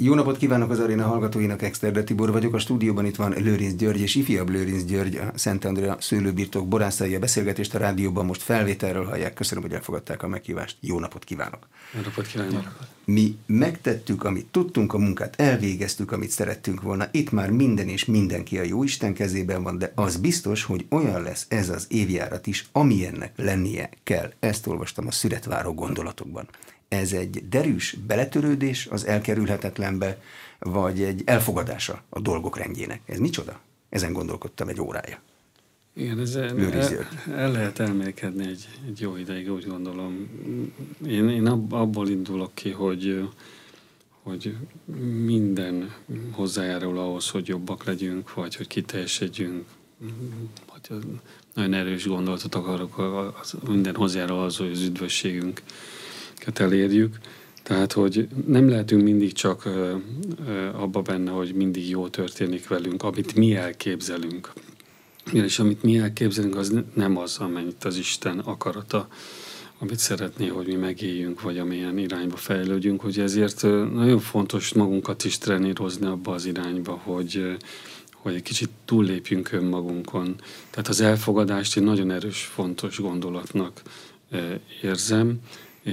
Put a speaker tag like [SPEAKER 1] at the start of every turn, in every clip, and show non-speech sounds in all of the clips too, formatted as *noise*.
[SPEAKER 1] Jó napot kívánok az aréna hallgatóinak, Exterde Tibor vagyok. A stúdióban itt van Lőrinc György és ifjabb Lőrinc György, a Szent Andrea szőlőbirtok borászai. A beszélgetést a rádióban most felvételről hallják. Köszönöm, hogy elfogadták a meghívást. Jó napot kívánok!
[SPEAKER 2] Jó napot kívánok!
[SPEAKER 1] Mi megtettük, amit tudtunk, a munkát elvégeztük, amit szerettünk volna. Itt már minden és mindenki a jó Isten kezében van, de az biztos, hogy olyan lesz ez az évjárat is, amilyennek lennie kell. Ezt olvastam a szüretváró gondolatokban ez egy derűs beletörődés az elkerülhetetlenbe, vagy egy elfogadása a dolgok rendjének. Ez micsoda? Ezen gondolkodtam egy órája.
[SPEAKER 2] Igen, ez el, el, el lehet elmélkedni egy, egy jó ideig, úgy gondolom. Én, én abból indulok ki, hogy, hogy minden hozzájárul ahhoz, hogy jobbak legyünk, vagy hogy kiteljesedjünk, vagy nagyon erős gondolatot akarok, az, minden hozzájárul az, hogy az üdvösségünk elérjük. Tehát, hogy nem lehetünk mindig csak ö, abba benne, hogy mindig jó történik velünk, amit mi elképzelünk. És amit mi elképzelünk, az nem az, amennyit az Isten akarata, amit szeretné, hogy mi megéljünk, vagy amilyen irányba fejlődjünk. Hogy ezért nagyon fontos magunkat is trenírozni abba az irányba, hogy, hogy egy kicsit túllépjünk önmagunkon. Tehát az elfogadást én nagyon erős, fontos gondolatnak érzem,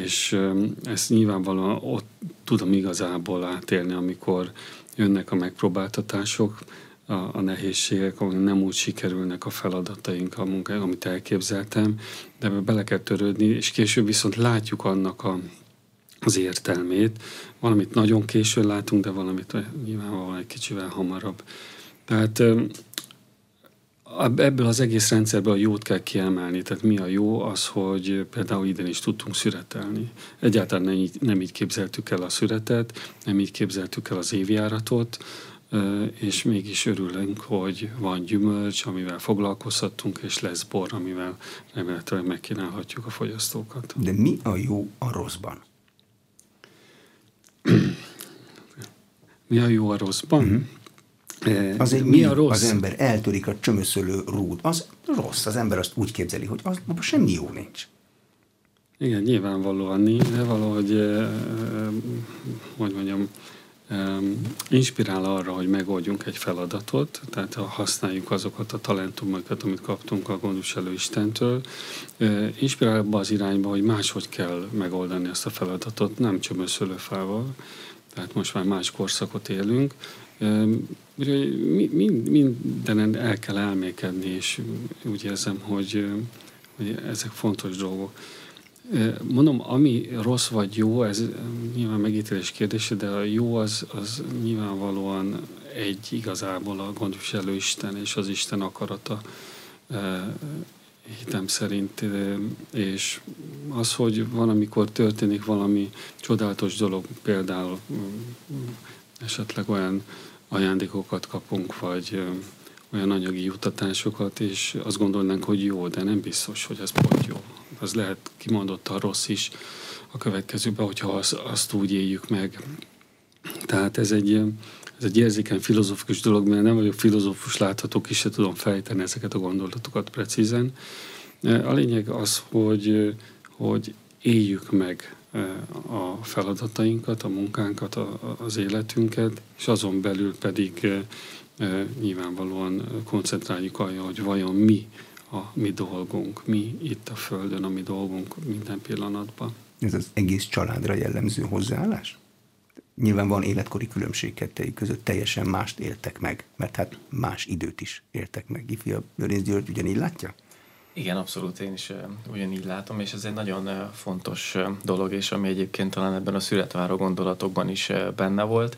[SPEAKER 2] és ezt nyilvánvalóan ott tudom igazából átélni, amikor jönnek a megpróbáltatások, a, a nehézségek, amik nem úgy sikerülnek a feladataink, a munkáink, amit elképzeltem, de ebbe bele kell törődni, és később viszont látjuk annak a, az értelmét. Valamit nagyon későn látunk, de valamit nyilvánvalóan egy kicsivel hamarabb. Tehát ebből az egész rendszerből a jót kell kiemelni. Tehát mi a jó? Az, hogy például idén is tudtunk szüretelni. Egyáltalán nem így, nem így képzeltük el a szüretet, nem így képzeltük el az évjáratot, és mégis örülünk, hogy van gyümölcs, amivel foglalkozhatunk, és lesz bor, amivel remélhetőleg megkínálhatjuk a fogyasztókat.
[SPEAKER 1] De mi a jó a rosszban?
[SPEAKER 2] mi a jó a rosszban? Uh-huh.
[SPEAKER 1] Az egy mi a rossz? Az ember eltörik a csömöszölő rúd. Az rossz. Az ember azt úgy képzeli, hogy az semmi jó nincs.
[SPEAKER 2] Igen, nyilvánvalóan nincs, de valahogy, hogy mondjam, inspirál arra, hogy megoldjunk egy feladatot, tehát ha használjuk azokat a talentumokat, amit kaptunk a gondviselő Istentől, inspirál abba az irányba, hogy máshogy kell megoldani ezt a feladatot, nem csömöszölőfával, tehát most már más korszakot élünk, mindenen el kell elmékedni, és úgy érzem, hogy, hogy ezek fontos dolgok. Mondom, ami rossz vagy jó, ez nyilván megítélés kérdése, de a jó az, az nyilvánvalóan egy igazából a gondviselő Isten és az Isten akarata hitem szerint, és az, hogy van, amikor történik valami csodálatos dolog, például esetleg olyan ajándékokat kapunk, vagy olyan anyagi jutatásokat, és azt gondolnánk, hogy jó, de nem biztos, hogy ez pont jó. Az lehet kimondottan rossz is a következőben, hogyha azt, azt úgy éljük meg. Tehát ez egy, ez egy érzékeny filozófikus dolog, mert nem vagyok filozófus, láthatók is, se tudom fejteni ezeket a gondolatokat precízen. A lényeg az, hogy, hogy éljük meg a feladatainkat, a munkánkat, az életünket, és azon belül pedig nyilvánvalóan koncentráljuk arra, hogy vajon mi a mi dolgunk, mi itt a Földön a mi dolgunk minden pillanatban.
[SPEAKER 1] Ez az egész családra jellemző hozzáállás? Nyilván van életkori különbség kettői között, teljesen mást éltek meg, mert hát más időt is éltek meg. Ifjabb Lőrinc György ugyanígy látja?
[SPEAKER 3] Igen, abszolút én is ugyanígy látom, és ez egy nagyon fontos dolog, és ami egyébként talán ebben a születváró gondolatokban is benne volt.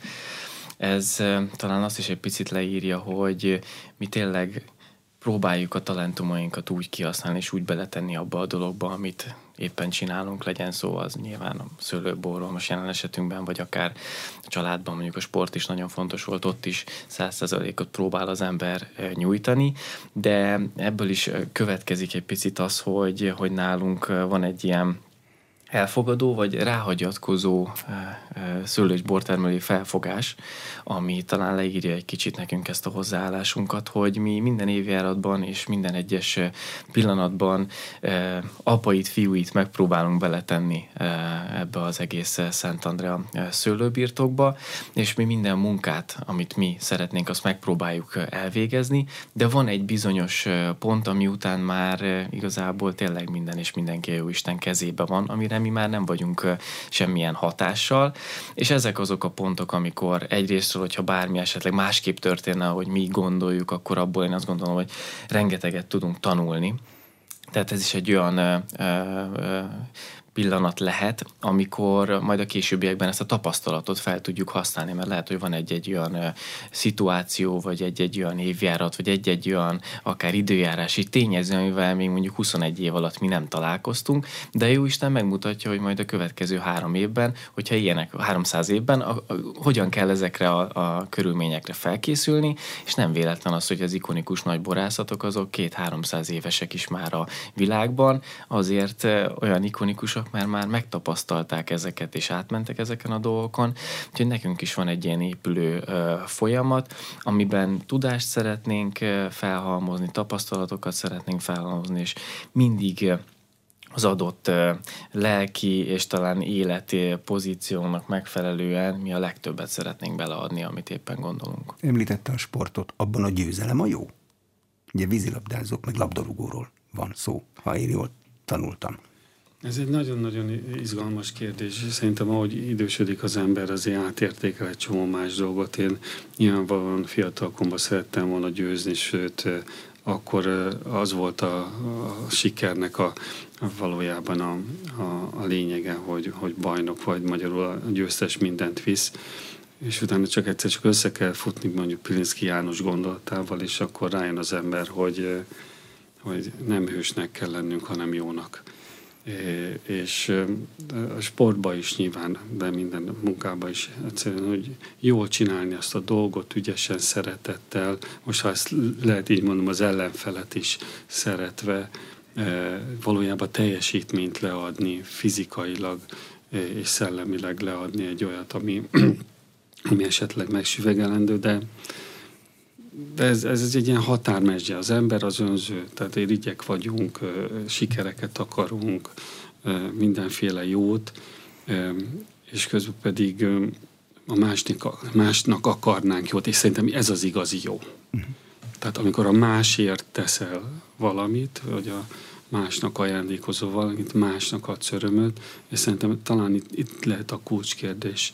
[SPEAKER 3] Ez talán azt is egy picit leírja, hogy mi tényleg próbáljuk a talentumainkat úgy kihasználni, és úgy beletenni abba a dologba, amit éppen csinálunk, legyen szó az nyilván a szőlőborról, most jelen esetünkben, vagy akár a családban, mondjuk a sport is nagyon fontos volt, ott is százszerzalékot próbál az ember nyújtani, de ebből is következik egy picit az, hogy, hogy nálunk van egy ilyen elfogadó vagy ráhagyatkozó szőlő- és bortermelői felfogás, ami talán leírja egy kicsit nekünk ezt a hozzáállásunkat, hogy mi minden évjáratban és minden egyes pillanatban apait, fiúit megpróbálunk beletenni ebbe az egész Szent Andrea szőlőbirtokba, és mi minden munkát, amit mi szeretnénk, azt megpróbáljuk elvégezni, de van egy bizonyos pont, ami után már igazából tényleg minden és mindenki jó Isten kezébe van, amire amire mi már nem vagyunk semmilyen hatással, és ezek azok a pontok, amikor egyrésztről, hogyha bármi esetleg másképp történne, ahogy mi gondoljuk, akkor abból én azt gondolom, hogy rengeteget tudunk tanulni. Tehát ez is egy olyan ö, ö, pillanat lehet, amikor majd a későbbiekben ezt a tapasztalatot fel tudjuk használni, mert lehet, hogy van egy-egy olyan szituáció, vagy egy-egy olyan évjárat, vagy egy-egy olyan akár időjárási tényező, amivel még mondjuk 21 év alatt mi nem találkoztunk, de jó Isten megmutatja, hogy majd a következő három évben, hogyha ilyenek 300 évben, a, a, hogyan kell ezekre a, a körülményekre felkészülni, és nem véletlen az, hogy az ikonikus nagy borászatok azok két-háromszáz évesek is már a világban, azért olyan ikonikusak, mert már megtapasztalták ezeket, és átmentek ezeken a dolgokon, úgyhogy nekünk is van egy ilyen épülő folyamat, amiben tudást szeretnénk felhalmozni, tapasztalatokat szeretnénk felhalmozni, és mindig az adott lelki és talán életi pozíciónak megfelelően mi a legtöbbet szeretnénk beleadni, amit éppen gondolunk.
[SPEAKER 1] Említette a sportot, abban a győzelem a jó? Ugye vízilabdázók, meg labdarúgóról van szó, ha én jól tanultam.
[SPEAKER 2] Ez egy nagyon-nagyon izgalmas kérdés. Szerintem, ahogy idősödik az ember, azért átértékel egy csomó más dolgot. Én nyilvánvalóan fiatalkomban szerettem volna győzni, sőt, akkor az volt a, a sikernek a, a valójában a, a, a lényege, hogy, hogy bajnok vagy, magyarul a győztes mindent visz és utána csak egyszer csak össze kell futni mondjuk Pilinszki János gondolatával, és akkor rájön az ember, hogy, hogy nem hősnek kell lennünk, hanem jónak és a sportban is nyilván, de minden munkában is egyszerűen, hogy jól csinálni azt a dolgot, ügyesen, szeretettel, most ha ezt lehet így mondom, az ellenfelet is szeretve, valójában teljesítményt leadni, fizikailag és szellemileg leadni egy olyat, ami, *clears throat* ami esetleg megsüvegelendő, de ez, ez egy ilyen határmesdje. Az ember az önző, tehát irigyek vagyunk, sikereket akarunk, mindenféle jót, és közben pedig a másnak, másnak akarnánk jót, és szerintem ez az igazi jó. Uh-huh. Tehát amikor a másért teszel valamit, vagy a másnak ajándékozol valamit, másnak adsz örömöt, és szerintem talán itt, itt lehet a kulcskérdés,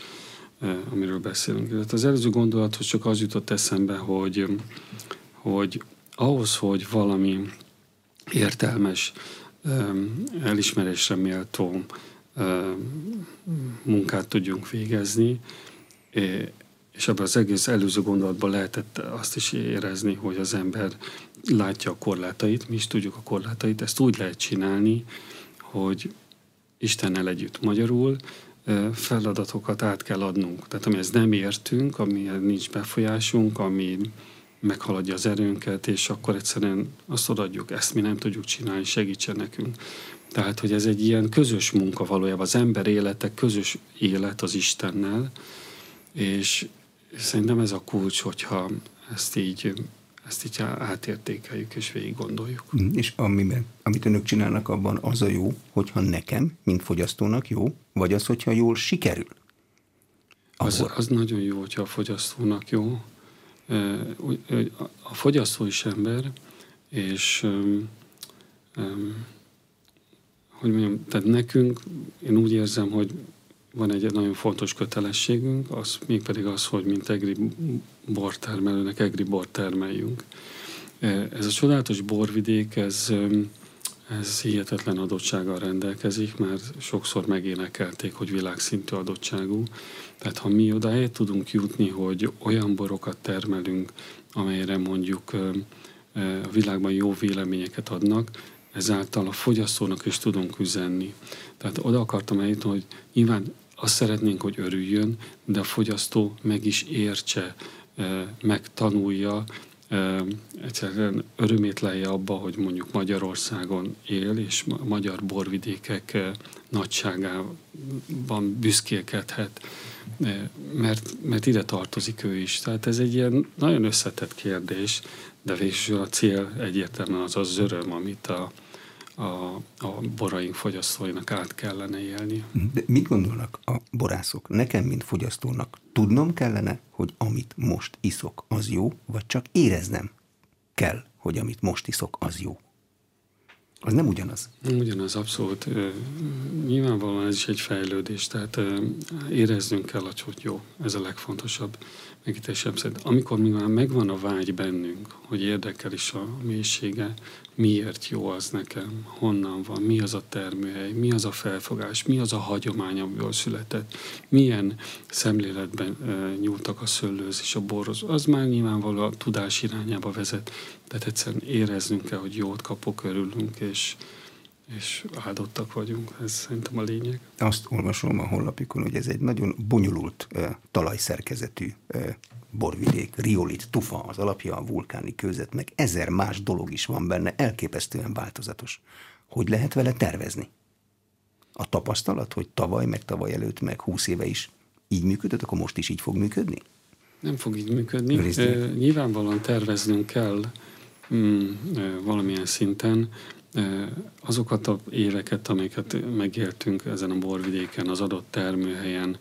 [SPEAKER 2] amiről beszélünk. Az előző gondolathoz csak az jutott eszembe, hogy, hogy ahhoz, hogy valami értelmes, elismerésre méltó munkát tudjunk végezni, és ebben az egész előző gondolatban lehetett azt is érezni, hogy az ember látja a korlátait, mi is tudjuk a korlátait, ezt úgy lehet csinálni, hogy Istennel együtt magyarul, feladatokat át kell adnunk. Tehát amihez nem értünk, amihez nincs befolyásunk, ami meghaladja az erőnket, és akkor egyszerűen azt odaadjuk, ezt mi nem tudjuk csinálni, segítsen nekünk. Tehát, hogy ez egy ilyen közös munka valójában, az ember élete közös élet az Istennel, és szerintem ez a kulcs, hogyha ezt így ezt így átértékeljük és végig gondoljuk.
[SPEAKER 1] Mm, és amiben, amit önök csinálnak, abban az a jó, hogyha nekem, mint fogyasztónak jó, vagy az, hogyha jól sikerül?
[SPEAKER 2] Az, az nagyon jó, hogyha a fogyasztónak jó. A fogyasztó is ember, és hogy mondjam, tehát nekünk, én úgy érzem, hogy van egy nagyon fontos kötelességünk, az mégpedig az, hogy mint egri bortermelőnek egri bort termeljünk. E, ez a csodálatos borvidék, ez, ez hihetetlen adottsággal rendelkezik, mert sokszor megénekelték, hogy világszintű adottságú. Tehát ha mi odáig tudunk jutni, hogy olyan borokat termelünk, amelyre mondjuk a világban jó véleményeket adnak, ezáltal a fogyasztónak is tudunk üzenni. Tehát oda akartam eljutni, hogy nyilván azt szeretnénk, hogy örüljön, de a fogyasztó meg is értse, megtanulja, egyszerűen örömét lejje abba, hogy mondjuk Magyarországon él, és magyar borvidékek nagyságában büszkélkedhet, mert, mert ide tartozik ő is. Tehát ez egy ilyen nagyon összetett kérdés, de végül a cél egyértelműen az az öröm, amit a, a, a boraink fogyasztóinak át kellene élni.
[SPEAKER 1] De mit gondolnak a borászok? Nekem, mint fogyasztónak tudnom kellene, hogy amit most iszok, az jó, vagy csak éreznem kell, hogy amit most iszok, az jó? Az nem ugyanaz.
[SPEAKER 2] Nem ugyanaz, abszolút. Nyilvánvalóan ez is egy fejlődés, tehát éreznünk kell, hogy jó, ez a legfontosabb megítésem szerint. Amikor mi már megvan a vágy bennünk, hogy érdekel is a mélysége, miért jó az nekem, honnan van, mi az a termőhely, mi az a felfogás, mi az a hagyomány, amiből született, milyen szemléletben e, nyúltak a szőlőz és a borhoz, az már nyilvánvalóan a tudás irányába vezet, tehát egyszerűen éreznünk kell, hogy jót kapok, örülünk, és, és áldottak vagyunk, ez szerintem a lényeg.
[SPEAKER 1] Azt olvasom a honlapikon, hogy ez egy nagyon bonyolult uh, talajszerkezetű uh, borvidék, riolit, tufa az alapja, a vulkáni kőzet, meg ezer más dolog is van benne, elképesztően változatos. Hogy lehet vele tervezni? A tapasztalat, hogy tavaly, meg tavaly előtt, meg húsz éve is így működött, akkor most is így fog működni?
[SPEAKER 2] Nem fog így működni. E, nyilvánvalóan terveznünk kell mm, e, valamilyen szinten azokat a éveket, amiket megéltünk ezen a borvidéken, az adott termőhelyen,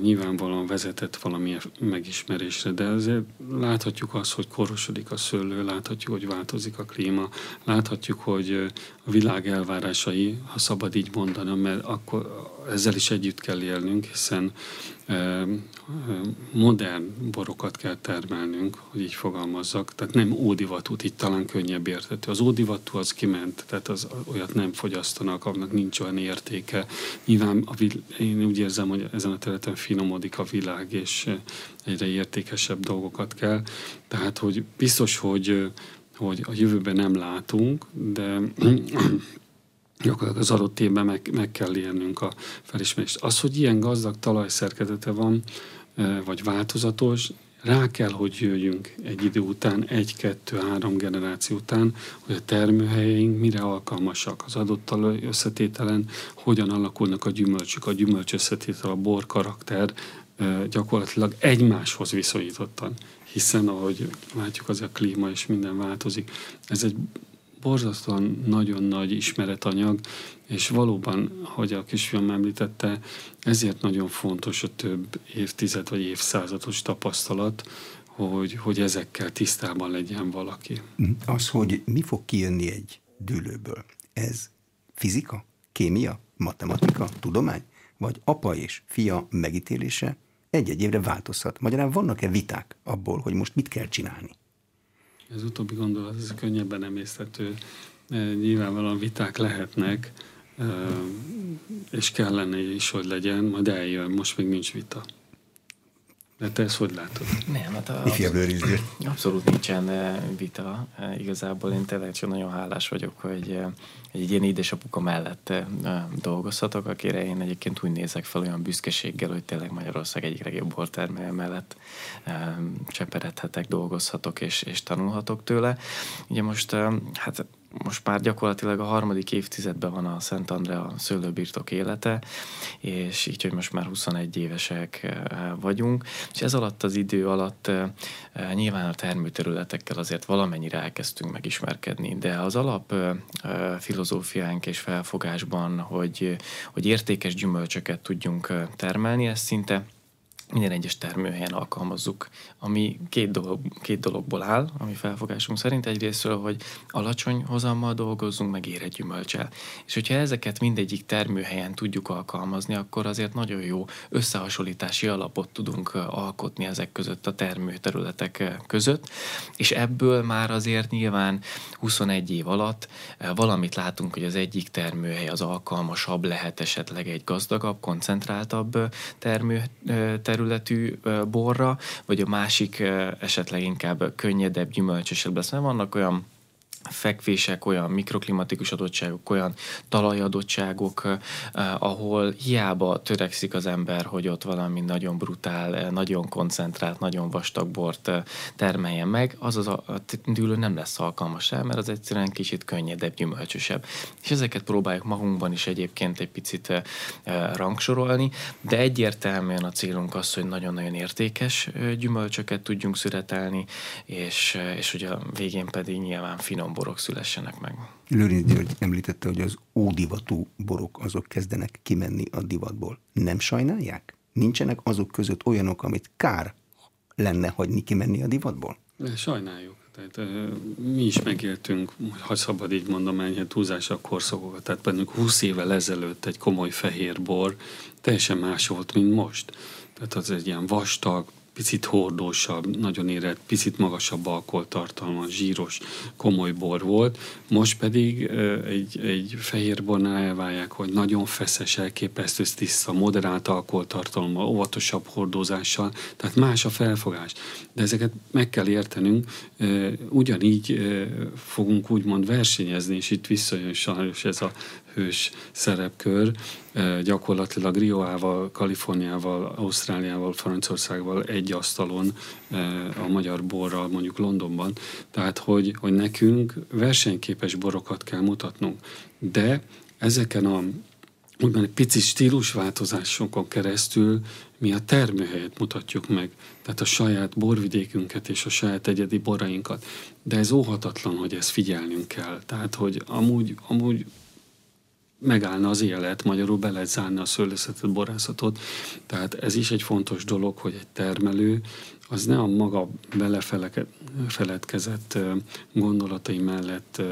[SPEAKER 2] nyilvánvalóan vezetett valamilyen megismerésre, de azért láthatjuk azt, hogy korosodik a szőlő, láthatjuk, hogy változik a klíma, láthatjuk, hogy a világ elvárásai, ha szabad így mondanom, mert akkor ezzel is együtt kell élnünk, hiszen modern borokat kell termelnünk, hogy így fogalmazzak, tehát nem ódivatút, így talán könnyebb értető. Az ódivatú az kiment, tehát az, olyat nem fogyasztanak, annak nincs olyan értéke. Nyilván a, én úgy érzem, hogy ezen a területen finomodik a világ, és egyre értékesebb dolgokat kell. Tehát, hogy biztos, hogy hogy a jövőben nem látunk, de gyakorlatilag az adott évben meg, meg kell élnünk a felismerést. Az, hogy ilyen gazdag talajszerkezete van, vagy változatos, rá kell, hogy jöjjünk egy idő után, egy, kettő, három generáció után, hogy a termőhelyeink mire alkalmasak az adott talaj összetételen, hogyan alakulnak a gyümölcsök, a gyümölcs összetétel, a bor karakter gyakorlatilag egymáshoz viszonyítottan hiszen ahogy látjuk, az a klíma és minden változik. Ez egy borzasztóan nagyon nagy ismeretanyag, és valóban, hogy a kisfiam említette, ezért nagyon fontos a több évtized vagy évszázados tapasztalat, hogy, hogy ezekkel tisztában legyen valaki.
[SPEAKER 1] Az, hogy mi fog kijönni egy dűlőből, ez fizika, kémia, matematika, tudomány, vagy apa és fia megítélése egy-egy évre változhat. Magyarán vannak-e viták abból, hogy most mit kell csinálni?
[SPEAKER 2] Ez utóbbi gondolat, ez könnyebben emészhető. Nyilvánvalóan viták lehetnek, és kellene is, hogy legyen, majd eljön, most még nincs vita. De te ezt hogy látod?
[SPEAKER 3] Nem, hát abszolút, abszolút nincsen vita. Igazából én tényleg csak nagyon hálás vagyok, hogy egy ilyen édesapuka mellett dolgozhatok, akire én egyébként úgy nézek fel olyan büszkeséggel, hogy tényleg Magyarország egyik legjobb bortermelő mellett cseperedhetek, dolgozhatok és, és tanulhatok tőle. Ugye most hát most már gyakorlatilag a harmadik évtizedben van a Szent Andrea szőlőbirtok élete, és így, hogy most már 21 évesek eh, vagyunk, és ez alatt az idő alatt eh, nyilván a termőterületekkel azért valamennyire elkezdtünk megismerkedni, de az alap eh, filozófiánk és felfogásban, hogy, hogy értékes gyümölcsöket tudjunk termelni, ez szinte minden egyes termőhelyen alkalmazzuk, ami két, dolog, két dologból áll, ami felfogásunk szerint. Egyrésztről, hogy alacsony hozammal dolgozzunk, meg érett gyümölcsel. És hogyha ezeket mindegyik termőhelyen tudjuk alkalmazni, akkor azért nagyon jó összehasonlítási alapot tudunk alkotni ezek között a termőterületek között, és ebből már azért nyilván 21 év alatt valamit látunk, hogy az egyik termőhely az alkalmasabb lehet esetleg egy gazdagabb, koncentráltabb termő, termő területű borra, vagy a másik esetleg inkább könnyedebb, gyümölcsösebb lesz, mert vannak olyan fekvések, olyan mikroklimatikus adottságok, olyan talajadottságok, ahol hiába törekszik az ember, hogy ott valami nagyon brutál, nagyon koncentrált, nagyon vastag bort termeljen meg, az az a, dűlő nem lesz alkalmas el, mert az egyszerűen kicsit könnyedebb, gyümölcsösebb. És ezeket próbáljuk magunkban is egyébként egy picit rangsorolni, de egyértelműen a célunk az, hogy nagyon-nagyon értékes gyümölcsöket tudjunk születelni, és, és hogy a végén pedig nyilván finom borok szülessenek meg.
[SPEAKER 1] Lőrinc György említette, hogy az ódivatú borok azok kezdenek kimenni a divatból. Nem sajnálják? Nincsenek azok között olyanok, amit kár lenne hagyni kimenni a divatból?
[SPEAKER 2] De sajnáljuk. Tehát mi is megéltünk, ha szabad így mondom, ennyi túlzással korszakokat. Tehát bennünk 20 évvel ezelőtt egy komoly fehér bor teljesen más volt, mint most. Tehát az egy ilyen vastag, picit hordósabb, nagyon érett, picit magasabb alkoholtartalma, zsíros, komoly bor volt. Most pedig egy, egy fehér bornál elválják, hogy nagyon feszes, elképesztő, tiszta, moderált alkoholtartalma, óvatosabb hordózással, tehát más a felfogás. De ezeket meg kell értenünk, ugyanígy fogunk úgymond versenyezni, és itt visszajön sajnos ez a hős szerepkör, gyakorlatilag Rioával, Kaliforniával, Ausztráliával, Franciaországgal egy asztalon a magyar borral, mondjuk Londonban. Tehát, hogy, hogy nekünk versenyképes borokat kell mutatnunk. De ezeken a úgymond pici stílusváltozásokon keresztül mi a termőhelyet mutatjuk meg, tehát a saját borvidékünket és a saját egyedi borainkat. De ez óhatatlan, hogy ezt figyelnünk kell. Tehát, hogy amúgy, amúgy megállna az élet, magyarul be lehet zárni a szőlészetet, borászatot. Tehát ez is egy fontos dolog, hogy egy termelő az ne a maga belefeledkezett gondolatai mellett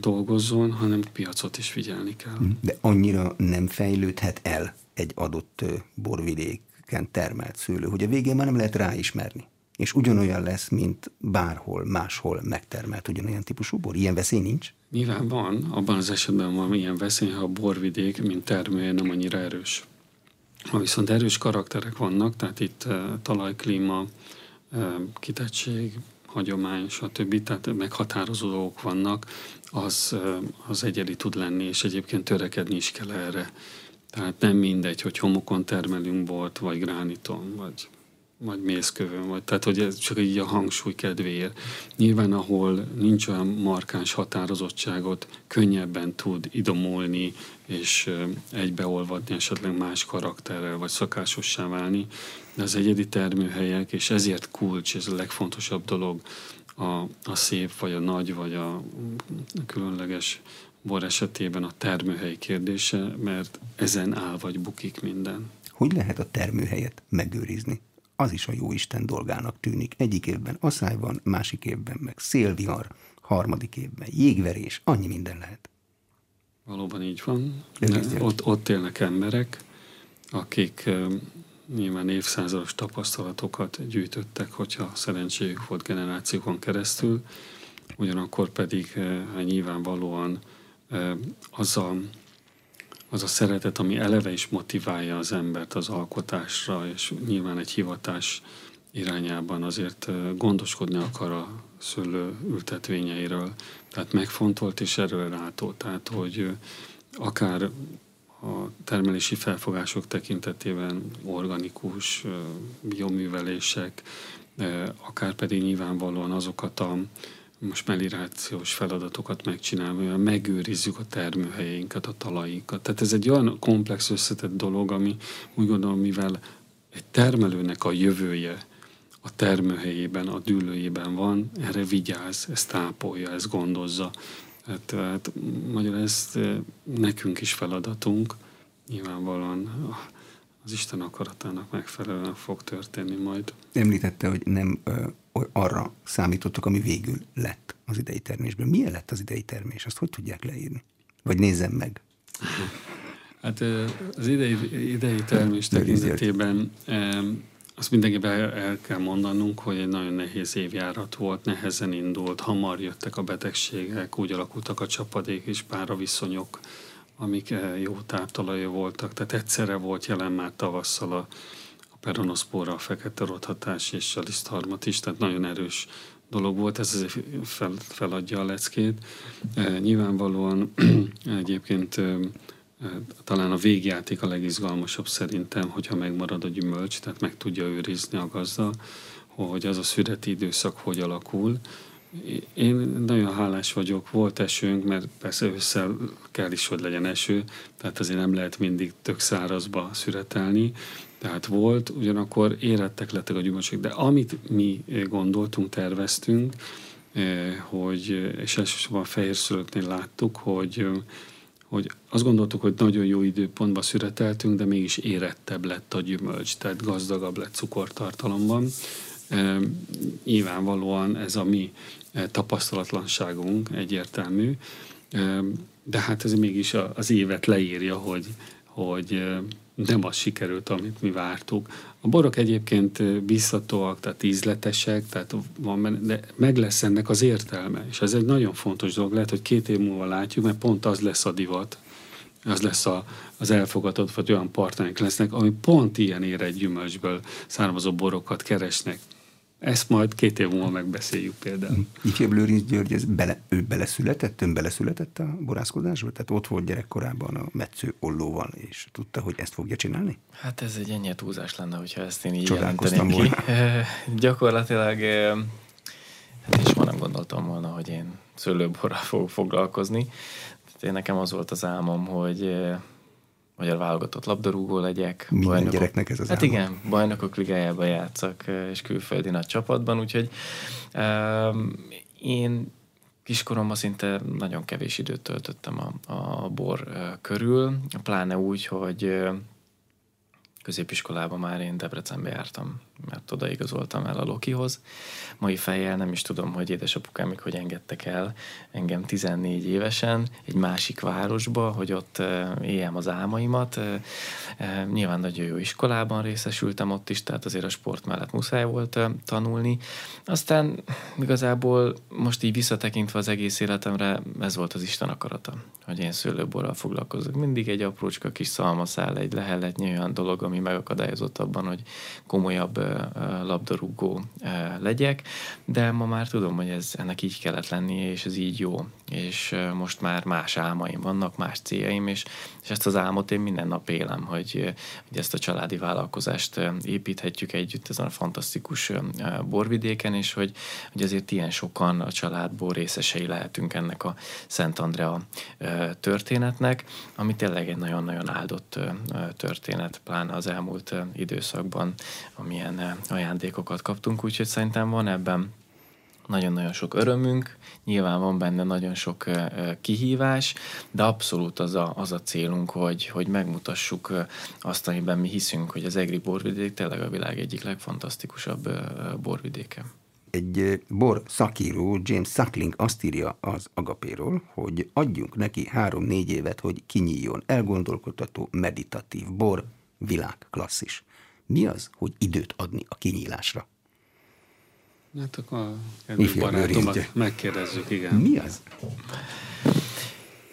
[SPEAKER 2] dolgozzon, hanem piacot is figyelni kell.
[SPEAKER 1] De annyira nem fejlődhet el egy adott borvidéken termelt szőlő, hogy a végén már nem lehet ráismerni. És ugyanolyan lesz, mint bárhol máshol megtermelt ugyanolyan típusú bor. Ilyen veszély nincs?
[SPEAKER 2] Nyilván van, abban az esetben van ilyen veszély, ha a borvidék, mint termője nem annyira erős. Ha viszont erős karakterek vannak, tehát itt uh, talajklíma, uh, kitettség, hagyomány, stb., tehát meghatározó dolgok vannak, az, uh, az egyedi tud lenni, és egyébként törekedni is kell erre. Tehát nem mindegy, hogy homokon termelünk bort, vagy grániton, vagy vagy mészkövön, vagy, tehát hogy ez csak így a hangsúly kedvéért. Nyilván, ahol nincs olyan markáns határozottságot, könnyebben tud idomulni, és egybeolvadni esetleg más karakterrel, vagy szakásossá válni, de az egyedi termőhelyek, és ezért kulcs, ez a legfontosabb dolog, a, a szép, vagy a nagy, vagy a, különleges bor esetében a termőhely kérdése, mert ezen áll vagy bukik minden.
[SPEAKER 1] Hogy lehet a termőhelyet megőrizni? Az is a jó Isten dolgának tűnik. Egyik évben asszály van, másik évben meg szélvihar, harmadik évben jégverés, annyi minden lehet.
[SPEAKER 2] Valóban így van. Ott, ott élnek emberek, akik nyilván évszázados tapasztalatokat gyűjtöttek, hogyha szerencséjük volt generációkon keresztül, ugyanakkor pedig nyilvánvalóan az a az a szeretet, ami eleve is motiválja az embert az alkotásra, és nyilván egy hivatás irányában azért gondoskodni akar a szőlő ültetvényeiről. Tehát megfontolt és erről rátó. Tehát, hogy akár a termelési felfogások tekintetében organikus bioművelések, akár pedig nyilvánvalóan azokat a most mellirációs feladatokat megcsinálva, megőrizzük a termőhelyeinket, a talainkat. Tehát ez egy olyan komplex összetett dolog, ami úgy gondolom, mivel egy termelőnek a jövője a termőhelyében, a dűlőjében van, erre vigyáz, ezt tápolja, ezt gondozza. Hát, hát magyarul ezt eh, nekünk is feladatunk, nyilvánvalóan az Isten akaratának megfelelően fog történni majd.
[SPEAKER 1] Említette, hogy nem arra számítottak, ami végül lett az idei termésben. Milyen lett az idei termés? Azt hogy tudják leírni? Vagy nézzem meg.
[SPEAKER 2] Hát az idei, idei termés tekintetében azt mindenképpen el, el kell mondanunk, hogy egy nagyon nehéz évjárat volt, nehezen indult, hamar jöttek a betegségek, úgy alakultak a csapadék és pára viszonyok, amik jó táptalaja voltak. Tehát egyszerre volt jelen már tavasszal a peronoszpóra, a fekete rothatás és a lisztharmat is, tehát nagyon erős dolog volt, ez azért fel, feladja a leckét. Nyilvánvalóan *clears throat* egyébként talán a végjáték a legizgalmasabb szerintem, hogyha megmarad a gyümölcs, tehát meg tudja őrizni a gazda, hogy az a szüreti időszak hogy alakul. Én nagyon hálás vagyok, volt esőnk, mert persze ősszel kell is, hogy legyen eső, tehát azért nem lehet mindig tök szárazba szüretelni, tehát volt, ugyanakkor érettek lettek a gyümölcsök, de amit mi gondoltunk, terveztünk, hogy, és elsősorban a fehérszülöknél láttuk, hogy hogy azt gondoltuk, hogy nagyon jó időpontban szüreteltünk, de mégis érettebb lett a gyümölcs, tehát gazdagabb lett cukortartalomban. Nyilvánvalóan ez a mi tapasztalatlanságunk egyértelmű, de hát ez mégis az évet leírja, hogy, hogy nem az sikerült, amit mi vártuk. A borok egyébként biztatóak, tehát ízletesek, tehát van, de meg lesz ennek az értelme, és ez egy nagyon fontos dolog. Lehet, hogy két év múlva látjuk, mert pont az lesz a divat, az lesz a, az elfogadott, vagy olyan partnerek lesznek, ami pont ilyen egy gyümölcsből származó borokat keresnek. Ezt majd két év múlva megbeszéljük például.
[SPEAKER 1] Ifjabb Lőrinc György, ez bele, ő beleszületett, ön beleszületett a borászkodásba? Tehát ott volt gyerekkorában a metsző ollóval, és tudta, hogy ezt fogja csinálni?
[SPEAKER 3] Hát ez egy ennyi túlzás lenne, hogyha ezt én így jelenteném ki. *laughs* Gyakorlatilag hát én soha nem gondoltam volna, hogy én szőlőborral fogok foglalkozni. Tehát én nekem az volt az álmom, hogy magyar válogatott labdarúgó legyek.
[SPEAKER 1] Minden bajnokok, gyereknek ez az
[SPEAKER 3] Hát álma. igen, bajnokok ligájában játszak, és külföldi nagy csapatban, úgyhogy um, én kiskoromban szinte nagyon kevés időt töltöttem a, a bor körül, pláne úgy, hogy középiskolában már én Debrecenbe jártam, mert oda igazoltam el a Lokihoz. Mai fejjel nem is tudom, hogy édesapukám még hogy engedtek el engem 14 évesen egy másik városba, hogy ott éljem az álmaimat. Nyilván nagyon jó iskolában részesültem ott is, tehát azért a sport mellett muszáj volt tanulni. Aztán igazából most így visszatekintve az egész életemre, ez volt az Isten akarata, hogy én szőlőborral foglalkozok. Mindig egy aprócska kis szalmaszál, egy leheletnyi olyan dolog, ami megakadályozott abban, hogy komolyabb labdarúgó legyek, de ma már tudom, hogy ez ennek így kellett lennie, és ez így jó. És most már más álmaim vannak, más céljaim, és, és ezt az álmot én minden nap élem, hogy, hogy ezt a családi vállalkozást építhetjük együtt ezen a fantasztikus borvidéken, és hogy, hogy azért ilyen sokan a családból részesei lehetünk ennek a Szent Andrea történetnek, ami tényleg egy nagyon-nagyon áldott történet, pláne az elmúlt időszakban, amilyen ajándékokat kaptunk, úgyhogy szerintem van ebben nagyon-nagyon sok örömünk, nyilván van benne nagyon sok kihívás, de abszolút az a, az a célunk, hogy, hogy megmutassuk azt, amiben mi hiszünk, hogy az egri borvidék tényleg a világ egyik legfantasztikusabb borvidéke.
[SPEAKER 1] Egy bor szakíró, James Suckling azt írja az agapéról, hogy adjunk neki három-négy évet, hogy kinyíljon, elgondolkodható, meditatív bor, világklasszis. Mi az, hogy időt adni a kinyílásra?
[SPEAKER 2] Hát akkor a barátomat megkérdezzük, igen.
[SPEAKER 1] Mi az?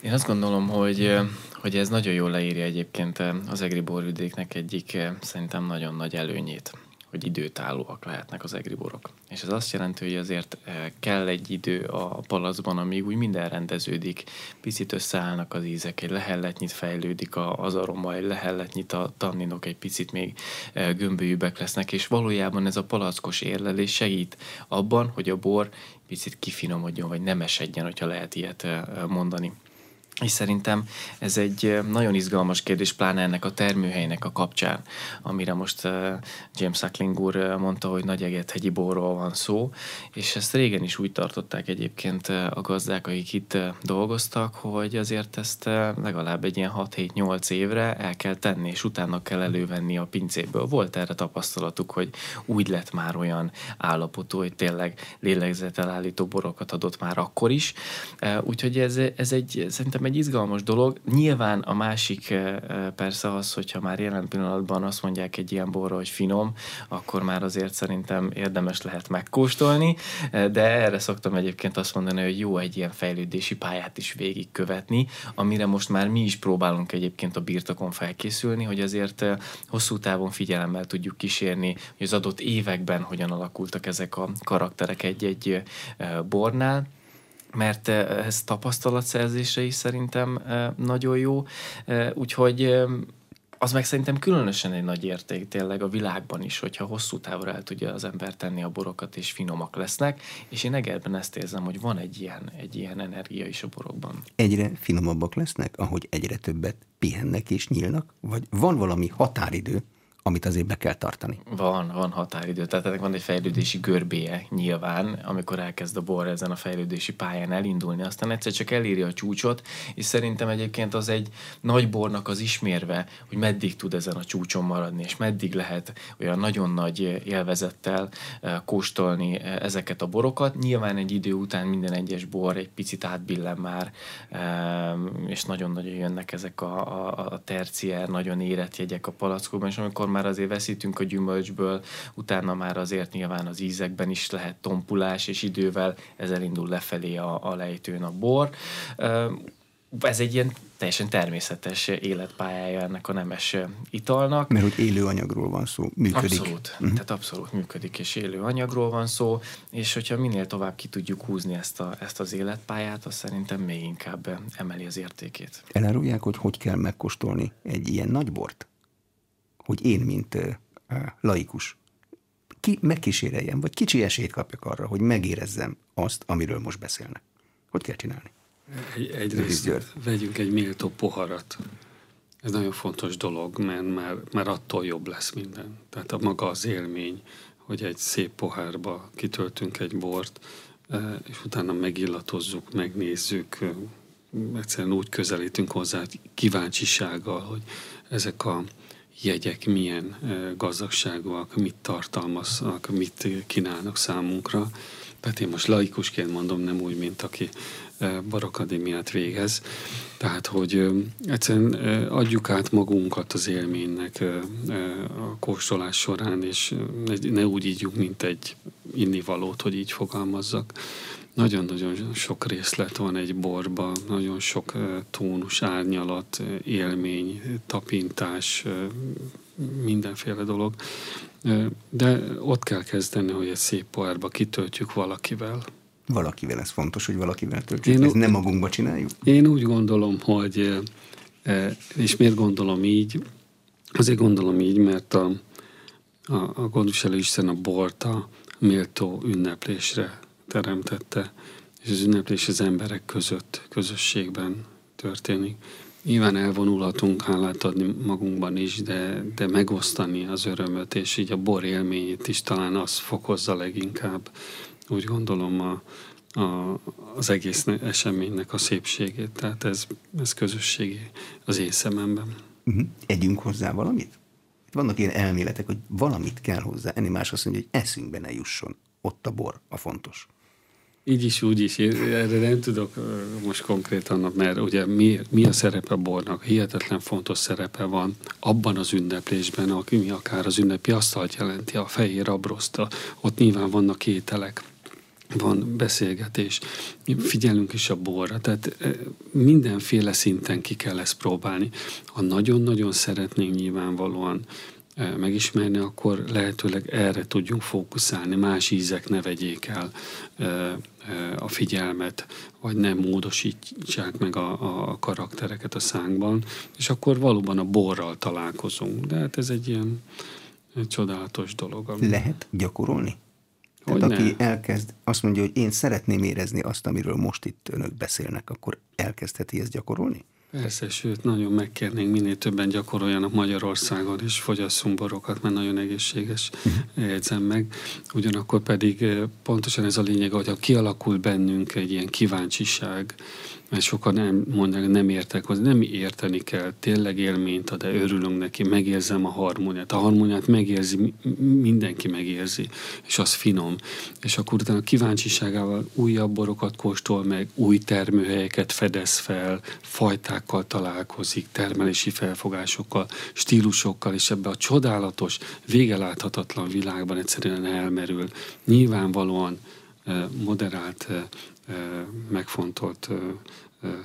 [SPEAKER 3] Én azt gondolom, hogy, hogy ez nagyon jól leírja egyébként az egri borvidéknek egyik szerintem nagyon nagy előnyét hogy időtállóak lehetnek az egriborok. És ez azt jelenti, hogy azért eh, kell egy idő a palacban, amíg úgy minden rendeződik, picit összeállnak az ízek, egy lehelletnyit fejlődik az aroma, egy lehelletnyit a tanninok egy picit még eh, gömbölyűbbek lesznek, és valójában ez a palackos érlelés segít abban, hogy a bor picit kifinomodjon, vagy nem esedjen, hogyha lehet ilyet eh, mondani. És szerintem ez egy nagyon izgalmas kérdés, pláne ennek a termőhelynek a kapcsán, amire most James Suckling úr mondta, hogy nagy hegyi borról van szó, és ezt régen is úgy tartották egyébként a gazdák, akik itt dolgoztak, hogy azért ezt legalább egy ilyen 6-7-8 évre el kell tenni, és utána kell elővenni a pincéből. Volt erre tapasztalatuk, hogy úgy lett már olyan állapotú, hogy tényleg lélegzetelállító borokat adott már akkor is. Úgyhogy ez, ez egy, szerintem szerintem egy izgalmas dolog. Nyilván a másik persze az, hogyha már jelen pillanatban azt mondják egy ilyen borra, hogy finom, akkor már azért szerintem érdemes lehet megkóstolni, de erre szoktam egyébként azt mondani, hogy jó egy ilyen fejlődési pályát is végigkövetni, amire most már mi is próbálunk egyébként a birtokon felkészülni, hogy azért hosszú távon figyelemmel tudjuk kísérni, hogy az adott években hogyan alakultak ezek a karakterek egy-egy bornál, mert ez tapasztalatszerzése is szerintem nagyon jó, úgyhogy az meg szerintem különösen egy nagy érték tényleg a világban is, hogyha hosszú távra el tudja az ember tenni a borokat, és finomak lesznek, és én egerben ezt érzem, hogy van egy ilyen, egy ilyen energia is a borokban.
[SPEAKER 1] Egyre finomabbak lesznek, ahogy egyre többet pihennek és nyílnak? Vagy van valami határidő, amit azért be kell tartani.
[SPEAKER 3] Van, van határidő, tehát ennek van egy fejlődési görbéje nyilván, amikor elkezd a bor ezen a fejlődési pályán elindulni, aztán egyszer csak elírja a csúcsot, és szerintem egyébként az egy nagy bornak az ismérve, hogy meddig tud ezen a csúcson maradni, és meddig lehet olyan nagyon nagy élvezettel eh, kóstolni eh, ezeket a borokat. Nyilván egy idő után minden egyes bor egy picit átbillen már, és nagyon-nagyon jönnek ezek a, a, a terciár, nagyon érett jegyek a palackokban, és amikor már azért veszítünk a gyümölcsből, utána már azért nyilván az ízekben is lehet tompulás, és idővel ez elindul lefelé a, a lejtőn a bor. Ez egy ilyen teljesen természetes életpályája ennek a nemes italnak.
[SPEAKER 1] Mert hogy élő anyagról van szó, működik.
[SPEAKER 3] Abszolút, uh-huh. tehát abszolút működik, és élő anyagról van szó, és hogyha minél tovább ki tudjuk húzni ezt, a, ezt az életpályát, az szerintem még inkább emeli az értékét.
[SPEAKER 1] Elárulják, hogy hogy kell megkóstolni egy ilyen nagy bort? Hogy én, mint laikus, ki megkíséreljem, vagy kicsi esélyt kapjak arra, hogy megérezzem azt, amiről most beszélnek. Hogy kell csinálni?
[SPEAKER 2] Egy, egyrészt vegyünk egy méltó poharat. Ez nagyon fontos dolog, mert már, már attól jobb lesz minden. Tehát a maga az élmény, hogy egy szép pohárba kitöltünk egy bort, és utána megillatozzuk, megnézzük, egyszerűen úgy közelítünk hozzá kíváncsisággal, hogy ezek a jegyek milyen gazdagságúak, mit tartalmaznak, mit kínálnak számunkra. Tehát én most laikusként mondom, nem úgy, mint aki barakadémiát végez. Tehát, hogy egyszerűen adjuk át magunkat az élménynek a kóstolás során, és ne úgy ígyjuk, mint egy innivalót, hogy így fogalmazzak. Nagyon-nagyon sok részlet van egy borba, nagyon sok tónus, árnyalat, élmény, tapintás, mindenféle dolog. De ott kell kezdeni, hogy egy szép pohárba kitöltjük valakivel.
[SPEAKER 1] Valakivel, ez fontos, hogy valakivel töltjük, én, ezt nem magunkba csináljuk?
[SPEAKER 2] Én úgy gondolom, hogy, és miért gondolom így? Azért gondolom így, mert a, a, a gondviselő Isten a bort a méltó ünneplésre teremtette, és az ünneplés az emberek között, közösségben történik. Nyilván elvonulhatunk hálát adni magunkban is, de, de megosztani az örömöt, és így a bor élményét is talán az fokozza leginkább, úgy gondolom, a, a, az egész eseménynek a szépségét. Tehát ez, ez közösségi az én szememben.
[SPEAKER 1] Uh-huh. Együnk hozzá valamit? Vannak ilyen elméletek, hogy valamit kell hozzá enni, más azt mondja, hogy eszünkbe ne jusson. Ott a bor, a fontos.
[SPEAKER 2] Így is, úgy is. Én erre nem tudok most konkrétan, mert ugye mi, mi a szerepe a bornak? Hihetetlen fontos szerepe van abban az ünneplésben, ami akár az ünnepi asztalt jelenti, a fehér abroszta. Ott nyilván vannak ételek, van beszélgetés, figyelünk is a borra, tehát mindenféle szinten ki kell ezt próbálni. Ha nagyon-nagyon szeretnénk nyilvánvalóan megismerni, akkor lehetőleg erre tudjunk fókuszálni, más ízek ne vegyék el a figyelmet, vagy nem módosítsák meg a, a karaktereket a szánkban, és akkor valóban a borral találkozunk. De hát ez egy ilyen egy csodálatos dolog.
[SPEAKER 1] Ami... Lehet gyakorolni? Tehát hogy aki ne. elkezd, azt mondja, hogy én szeretném érezni azt, amiről most itt önök beszélnek, akkor elkezdheti ezt gyakorolni?
[SPEAKER 2] Persze, sőt, nagyon megkérnénk, minél többen gyakoroljanak Magyarországon, és fogyasszunk borokat, mert nagyon egészséges, jegyzem meg. Ugyanakkor pedig pontosan ez a lényeg, hogy ha kialakul bennünk egy ilyen kíváncsiság, mert sokan mondják, nem értek hozzá, nem érteni kell, tényleg élményt ad, de örülünk neki, megérzem a harmóniát. A harmóniát megérzi, mindenki megérzi, és az finom. És akkor utána kíváncsiságával újabb borokat kóstol meg, új termőhelyeket fedez fel, fajtákkal találkozik, termelési felfogásokkal, stílusokkal, és ebbe a csodálatos, végeláthatatlan világban egyszerűen elmerül. Nyilvánvalóan moderált, megfontolt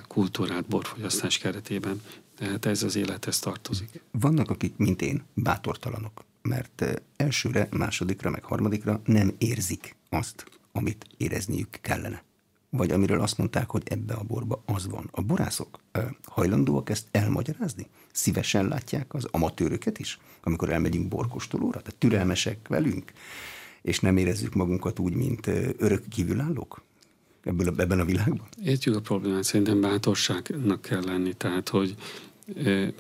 [SPEAKER 2] kultúrát borfogyasztás keretében. Tehát ez az élethez tartozik.
[SPEAKER 1] Vannak, akik, mint én, bátortalanok, mert elsőre, másodikra, meg harmadikra nem érzik azt, amit érezniük kellene. Vagy amiről azt mondták, hogy ebbe a borba az van. A borászok hajlandóak ezt elmagyarázni? Szívesen látják az amatőröket is, amikor elmegyünk borkostolóra? Tehát türelmesek velünk? és nem érezzük magunkat úgy, mint örök kívülállók ebből a, ebben a világban?
[SPEAKER 2] Értjük a problémát, szerintem bátorságnak kell lenni, tehát hogy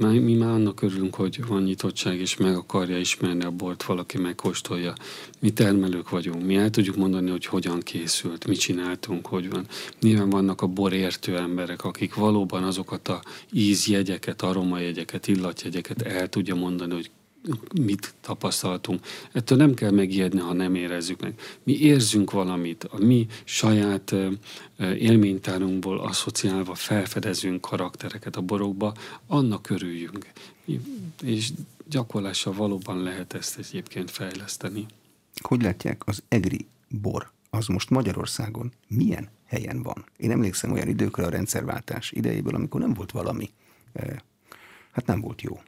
[SPEAKER 2] mi már annak örülünk, hogy van nyitottság, és meg akarja ismerni a bort, valaki megkóstolja. Mi termelők vagyunk, mi el tudjuk mondani, hogy hogyan készült, mit csináltunk, hogy van. Nyilván vannak a borértő emberek, akik valóban azokat a ízjegyeket, aromajegyeket, illatjegyeket el tudja mondani, hogy mit tapasztaltunk. Ettől nem kell megijedni, ha nem érezzük meg. Mi érzünk valamit, a mi saját élménytárunkból asszociálva felfedezünk karaktereket a borokba, annak örüljünk. És gyakorlással valóban lehet ezt egyébként fejleszteni.
[SPEAKER 1] Hogy látják az egri bor? Az most Magyarországon milyen helyen van? Én emlékszem olyan időkre a rendszerváltás idejéből, amikor nem volt valami, hát nem volt jó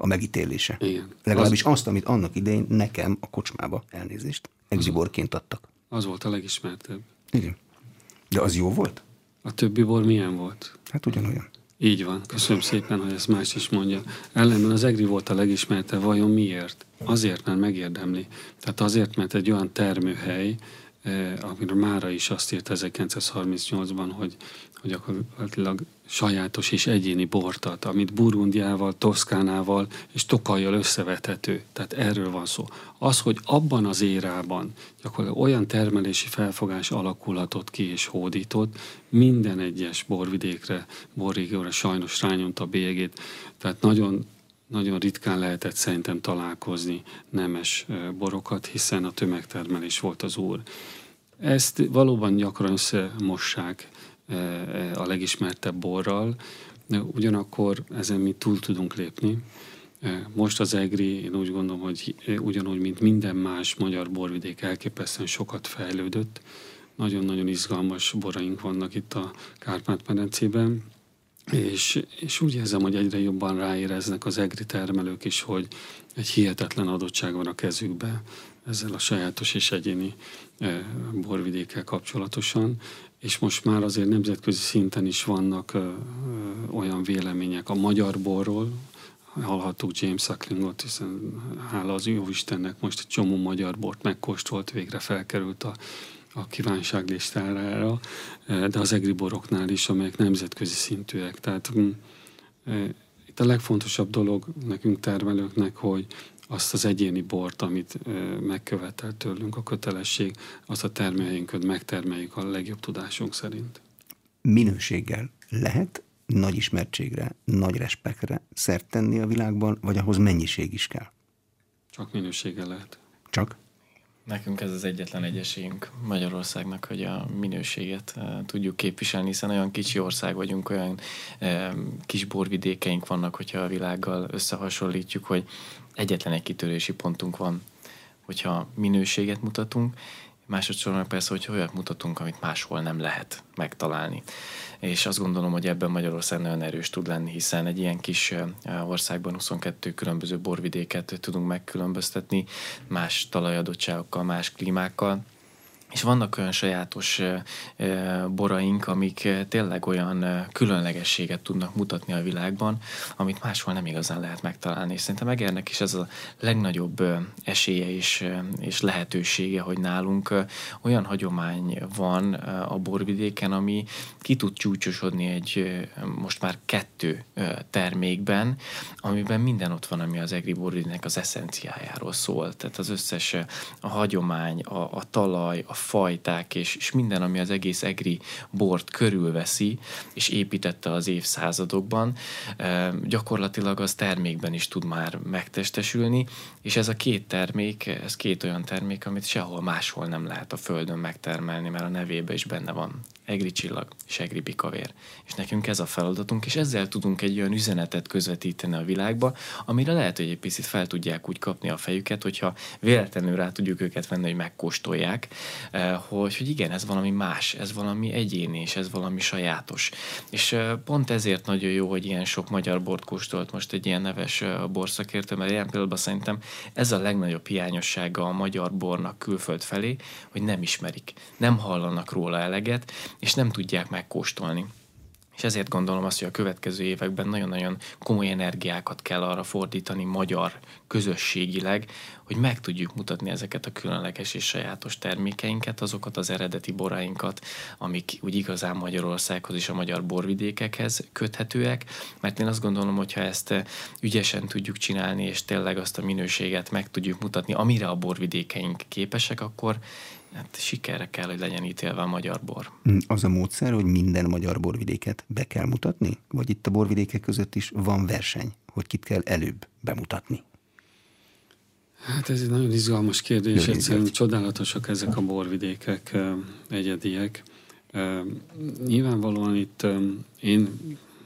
[SPEAKER 1] a megítélése.
[SPEAKER 2] Igen.
[SPEAKER 1] Legalábbis az... azt, amit annak idején nekem a kocsmába elnézést exiborként adtak.
[SPEAKER 2] Az volt a legismertebb.
[SPEAKER 1] Igen. De az jó volt?
[SPEAKER 2] A többi bor milyen volt?
[SPEAKER 1] Hát ugyanolyan.
[SPEAKER 2] Így van. Köszönöm szépen, hogy ezt más is mondja. Ellenben az EGRI volt a legismertebb. Vajon miért? Azért, mert megérdemli. Tehát azért, mert egy olyan termőhely, eh, amiről Mára is azt írt 1938-ban, hogy, hogy gyakorlatilag sajátos és egyéni bortat, amit Burundiával, Toszkánával és Tokajjal összevethető. Tehát erről van szó. Az, hogy abban az érában gyakorlatilag olyan termelési felfogás alakulhatott ki és hódított, minden egyes borvidékre, borrégióra sajnos rányomta a bélyegét. Tehát nagyon nagyon ritkán lehetett szerintem találkozni nemes borokat, hiszen a tömegtermelés volt az úr. Ezt valóban gyakran összemossák a legismertebb borral, ugyanakkor ezen mi túl tudunk lépni. Most az EGRI, én úgy gondolom, hogy ugyanúgy, mint minden más magyar borvidék elképesztően sokat fejlődött. Nagyon-nagyon izgalmas boraink vannak itt a Kárpát-medencében, és, és úgy érzem, hogy egyre jobban ráéreznek az EGRI termelők is, hogy egy hihetetlen adottság van a kezükbe ezzel a sajátos és egyéni borvidékkel kapcsolatosan, és most már azért nemzetközi szinten is vannak ö, ö, olyan vélemények a magyar borról, hallhattuk James Sucklingot, hiszen hála az jó Istennek most egy csomó magyar bort megkóstolt, végre felkerült a, a kívánság listára, de az egri boroknál is, amelyek nemzetközi szintűek. Tehát itt a legfontosabb dolog nekünk termelőknek, hogy azt az egyéni bort, amit megkövetel tőlünk a kötelesség, azt a termélyeinkön megtermeljük a legjobb tudásunk szerint.
[SPEAKER 1] Minőséggel lehet nagy ismertségre, nagy respektre szert tenni a világban, vagy ahhoz mennyiség is kell?
[SPEAKER 2] Csak minőséggel lehet.
[SPEAKER 1] Csak?
[SPEAKER 3] Nekünk ez az egyetlen egyességünk Magyarországnak, hogy a minőséget uh, tudjuk képviselni, hiszen olyan kicsi ország vagyunk, olyan uh, kis borvidékeink vannak, hogyha a világgal összehasonlítjuk, hogy egyetlen egy kitörési pontunk van, hogyha minőséget mutatunk, másodszorban persze, hogy olyat mutatunk, amit máshol nem lehet megtalálni. És azt gondolom, hogy ebben Magyarország nagyon erős tud lenni, hiszen egy ilyen kis országban 22 különböző borvidéket tudunk megkülönböztetni, más talajadottságokkal, más klímákkal, és vannak olyan sajátos boraink, amik tényleg olyan különlegességet tudnak mutatni a világban, amit máshol nem igazán lehet megtalálni. És szerintem megérnek is ez a legnagyobb esélye és, és lehetősége, hogy nálunk olyan hagyomány van a borvidéken, ami ki tud csúcsosodni egy most már kettő termékben, amiben minden ott van, ami az egri borvidéknek az eszenciájáról szól. Tehát az összes a hagyomány, a, a talaj, a fajták, és, és minden, ami az egész egri bort körülveszi, és építette az évszázadokban, gyakorlatilag az termékben is tud már megtestesülni, és ez a két termék, ez két olyan termék, amit sehol máshol nem lehet a Földön megtermelni, mert a nevébe is benne van egri csillag és egri bikavér. És nekünk ez a feladatunk, és ezzel tudunk egy olyan üzenetet közvetíteni a világba, amire lehet, hogy egy picit fel tudják úgy kapni a fejüket, hogyha véletlenül rá tudjuk őket venni, hogy megkóstolják, eh, hogy, hogy igen, ez valami más, ez valami egyéni, és ez valami sajátos. És eh, pont ezért nagyon jó, hogy ilyen sok magyar bort kóstolt most egy ilyen neves eh, borszakértő, mert ilyen pillanatban szerintem ez a legnagyobb hiányossága a magyar bornak külföld felé, hogy nem ismerik, nem hallanak róla eleget, és nem tudják megkóstolni. És ezért gondolom azt, hogy a következő években nagyon-nagyon komoly energiákat kell arra fordítani magyar közösségileg, hogy meg tudjuk mutatni ezeket a különleges és sajátos termékeinket, azokat az eredeti borainkat, amik úgy igazán Magyarországhoz és a magyar borvidékekhez köthetőek, mert én azt gondolom, hogy ha ezt ügyesen tudjuk csinálni, és tényleg azt a minőséget meg tudjuk mutatni, amire a borvidékeink képesek, akkor hát sikerre kell, hogy legyen ítélve a magyar bor.
[SPEAKER 1] Mm, az a módszer, hogy minden magyar borvidéket be kell mutatni? Vagy itt a borvidékek között is van verseny, hogy kit kell előbb bemutatni?
[SPEAKER 2] Hát ez egy nagyon izgalmas kérdés, Jó, egyszerűen csodálatosak ezek a borvidékek, egyediek. Nyilvánvalóan itt én,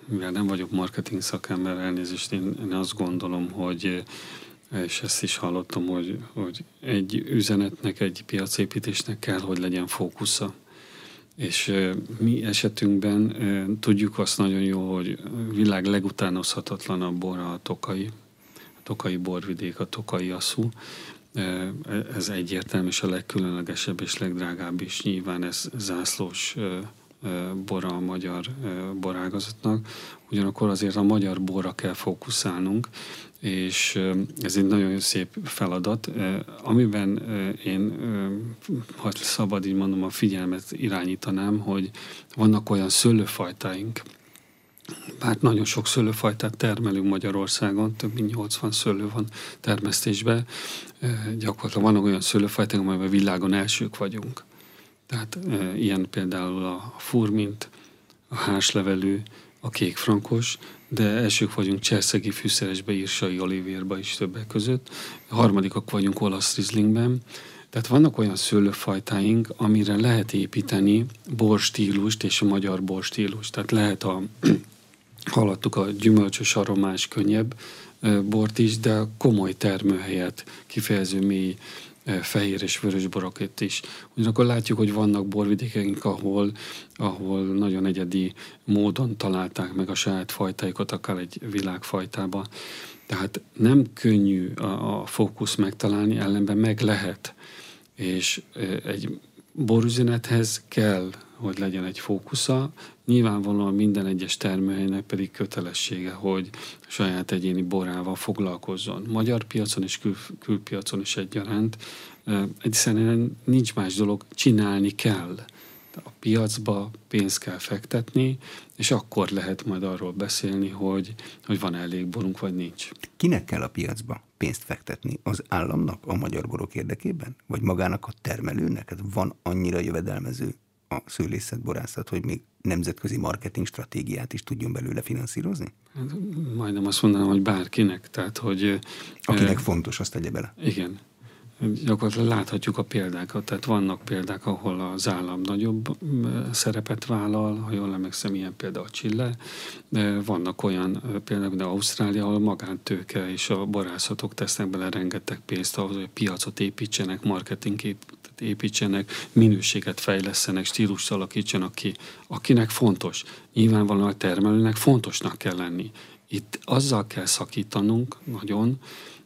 [SPEAKER 2] mivel nem vagyok marketing szakember, elnézést, én, én azt gondolom, hogy és ezt is hallottam, hogy, hogy egy üzenetnek, egy piacépítésnek kell, hogy legyen fókusza. És mi esetünkben tudjuk azt nagyon jó, hogy világ legutánozhatatlanabb bor a tokai, a tokai borvidék, a tokai aszú. Ez egyértelmű, és a legkülönlegesebb és legdrágább is nyilván ez zászlós bora a magyar borágazatnak. Ugyanakkor azért a magyar borra kell fókuszálnunk, és ez egy nagyon szép feladat, amiben én, ha szabad így mondom, a figyelmet irányítanám, hogy vannak olyan szőlőfajtáink, bár nagyon sok szőlőfajtát termelünk Magyarországon, több mint 80 szőlő van termesztésben, gyakorlatilag vannak olyan szőlőfajták, amelyben világon elsők vagyunk. Tehát ilyen például a furmint, a háslevelű, a kékfrankos, de elsők vagyunk cserszegi fűszeresbe, írsai olivérba is többek között. Harmadikak vagyunk olasz rizlingben. Tehát vannak olyan szőlőfajtáink, amire lehet építeni borstílust és a magyar borstílust. Tehát lehet a, *clears throat* hallottuk a gyümölcsös aromás könnyebb bort is, de komoly termőhelyet, kifejező mély fehér és vörös borokét is. Ugyanakkor látjuk, hogy vannak borvidékeink, ahol, ahol nagyon egyedi módon találták meg a saját fajtáikat, akár egy világfajtába. Tehát nem könnyű a, a fókusz megtalálni, ellenben meg lehet. És egy borüzenethez kell, hogy legyen egy fókusza, nyilvánvalóan minden egyes termőhelynek pedig kötelessége, hogy saját egyéni borával foglalkozzon. Magyar piacon és kül, külpiacon is egyaránt. Egyszerűen nincs más dolog, csinálni kell. A piacba pénzt kell fektetni, és akkor lehet majd arról beszélni, hogy, hogy van elég borunk, vagy nincs.
[SPEAKER 1] Kinek kell a piacba pénzt fektetni? Az államnak a magyar borok érdekében? Vagy magának a termelőnek? Hát van annyira jövedelmező a szőlészetborászat, hogy még nemzetközi marketing stratégiát is tudjon belőle finanszírozni?
[SPEAKER 2] Hát, majdnem azt mondanám, hogy bárkinek. Tehát, hogy,
[SPEAKER 1] Akinek e, fontos, azt tegye bele.
[SPEAKER 2] Igen. Gyakorlatilag láthatjuk a példákat, tehát vannak példák, ahol az állam nagyobb szerepet vállal, ha jól emlékszem, ilyen például Chile, de vannak olyan példák, mint Ausztrália, ahol magántőke és a borászatok tesznek bele rengeteg pénzt ahhoz, hogy piacot építsenek, marketing építsenek, minőséget fejlesztenek, stílust alakítsanak ki, akinek fontos. Nyilvánvalóan a termelőnek fontosnak kell lenni. Itt azzal kell szakítanunk nagyon,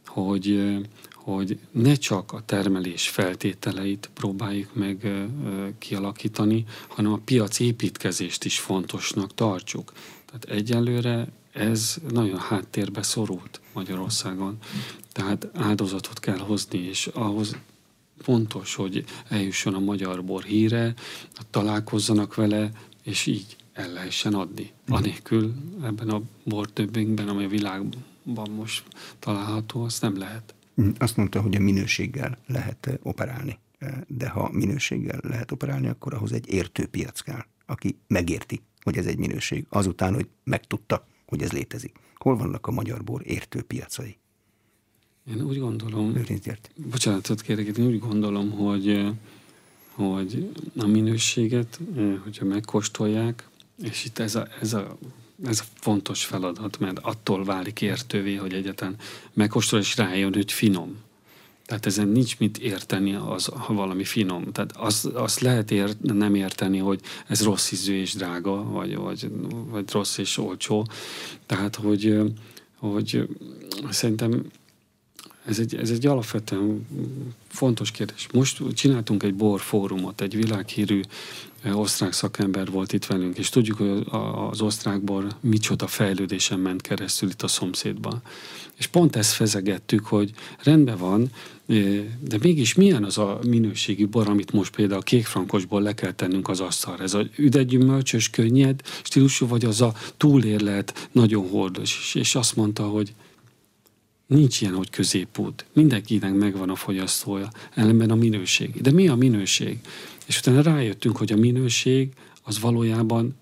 [SPEAKER 2] hogy, hogy ne csak a termelés feltételeit próbáljuk meg kialakítani, hanem a piac építkezést is fontosnak tartsuk. Tehát egyelőre ez nagyon háttérbe szorult Magyarországon. Tehát áldozatot kell hozni, és ahhoz fontos, hogy eljusson a magyar bor híre, találkozzanak vele, és így el lehessen adni. Anélkül ebben a bortöbbünkben, amely a világban most található, azt nem lehet.
[SPEAKER 1] Azt mondta, hogy a minőséggel lehet operálni. de ha minőséggel lehet operálni, akkor ahhoz egy értő piac kell, aki megérti, hogy ez egy minőség, azután, hogy megtudta, hogy ez létezik. Hol vannak a magyar bor értő piacai?
[SPEAKER 2] Én úgy gondolom, bocsánatot kérek, én úgy gondolom, hogy, hogy a minőséget, hogyha megkóstolják, és itt ez a, ez a ez fontos feladat, mert attól válik értővé, hogy egyetlen megkóstol és rájön, hogy finom. Tehát ezen nincs mit érteni, az, ha valami finom. Tehát azt, azt lehet ér, nem érteni, hogy ez rossz ízű és drága, vagy, vagy, vagy rossz és olcsó. Tehát, hogy, hogy szerintem ez egy, ez egy alapvetően fontos kérdés. Most csináltunk egy bor fórumot, egy világhírű osztrák szakember volt itt velünk, és tudjuk, hogy az osztrákbor micsoda fejlődésen ment keresztül itt a szomszédban. És pont ezt fezegettük, hogy rendben van, de mégis milyen az a minőségi bor, amit most például a kékfrankosból le kell tennünk az asztalra? Ez a üdegyümölcsös, könnyed stílusú, vagy az a túlérlet, nagyon hordos? És azt mondta, hogy nincs ilyen, hogy középút. Mindenkinek megvan a fogyasztója, ellenben a minőség. De mi a minőség? És utána rájöttünk, hogy a minőség az valójában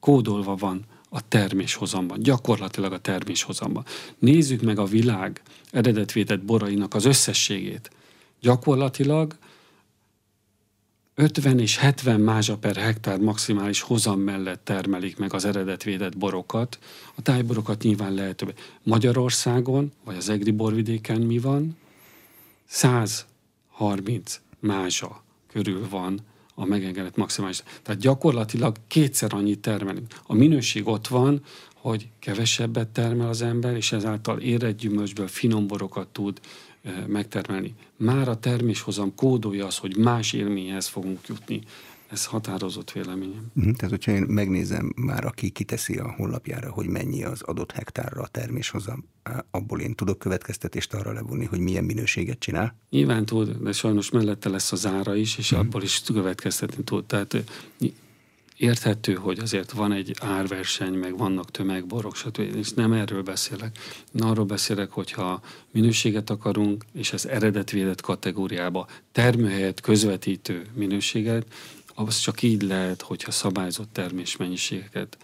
[SPEAKER 2] kódolva van a terméshozamban, gyakorlatilag a terméshozamban. Nézzük meg a világ eredetvétett borainak az összességét. Gyakorlatilag 50 és 70 mázsa per hektár maximális hozam mellett termelik meg az eredetvédett borokat. A tájborokat nyilván lehet. Magyarországon, vagy az Egri borvidéken mi van? 130 mázsa körül van a megengedett maximális. Tehát gyakorlatilag kétszer annyit termelünk. A minőség ott van, hogy kevesebbet termel az ember, és ezáltal érett gyümölcsből finom borokat tud megtermelni. Már a terméshozam kódolja az, hogy más élményhez fogunk jutni. Ez határozott véleményem.
[SPEAKER 1] Mhm, tehát, hogyha én megnézem már, aki kiteszi a honlapjára, hogy mennyi az adott hektárra a terméshozam, abból én tudok következtetést arra levonni, hogy milyen minőséget csinál?
[SPEAKER 2] Nyilván tud, de sajnos mellette lesz az ára is, és hmm. abból is következtetni tud. Tehát érthető, hogy azért van egy árverseny, meg vannak tömegborok, stb. És nem erről beszélek. Én arról beszélek, hogyha minőséget akarunk, és ez eredetvédett kategóriába termőhelyet közvetítő minőséget, az csak így lehet, hogyha szabályzott termésmennyiségeket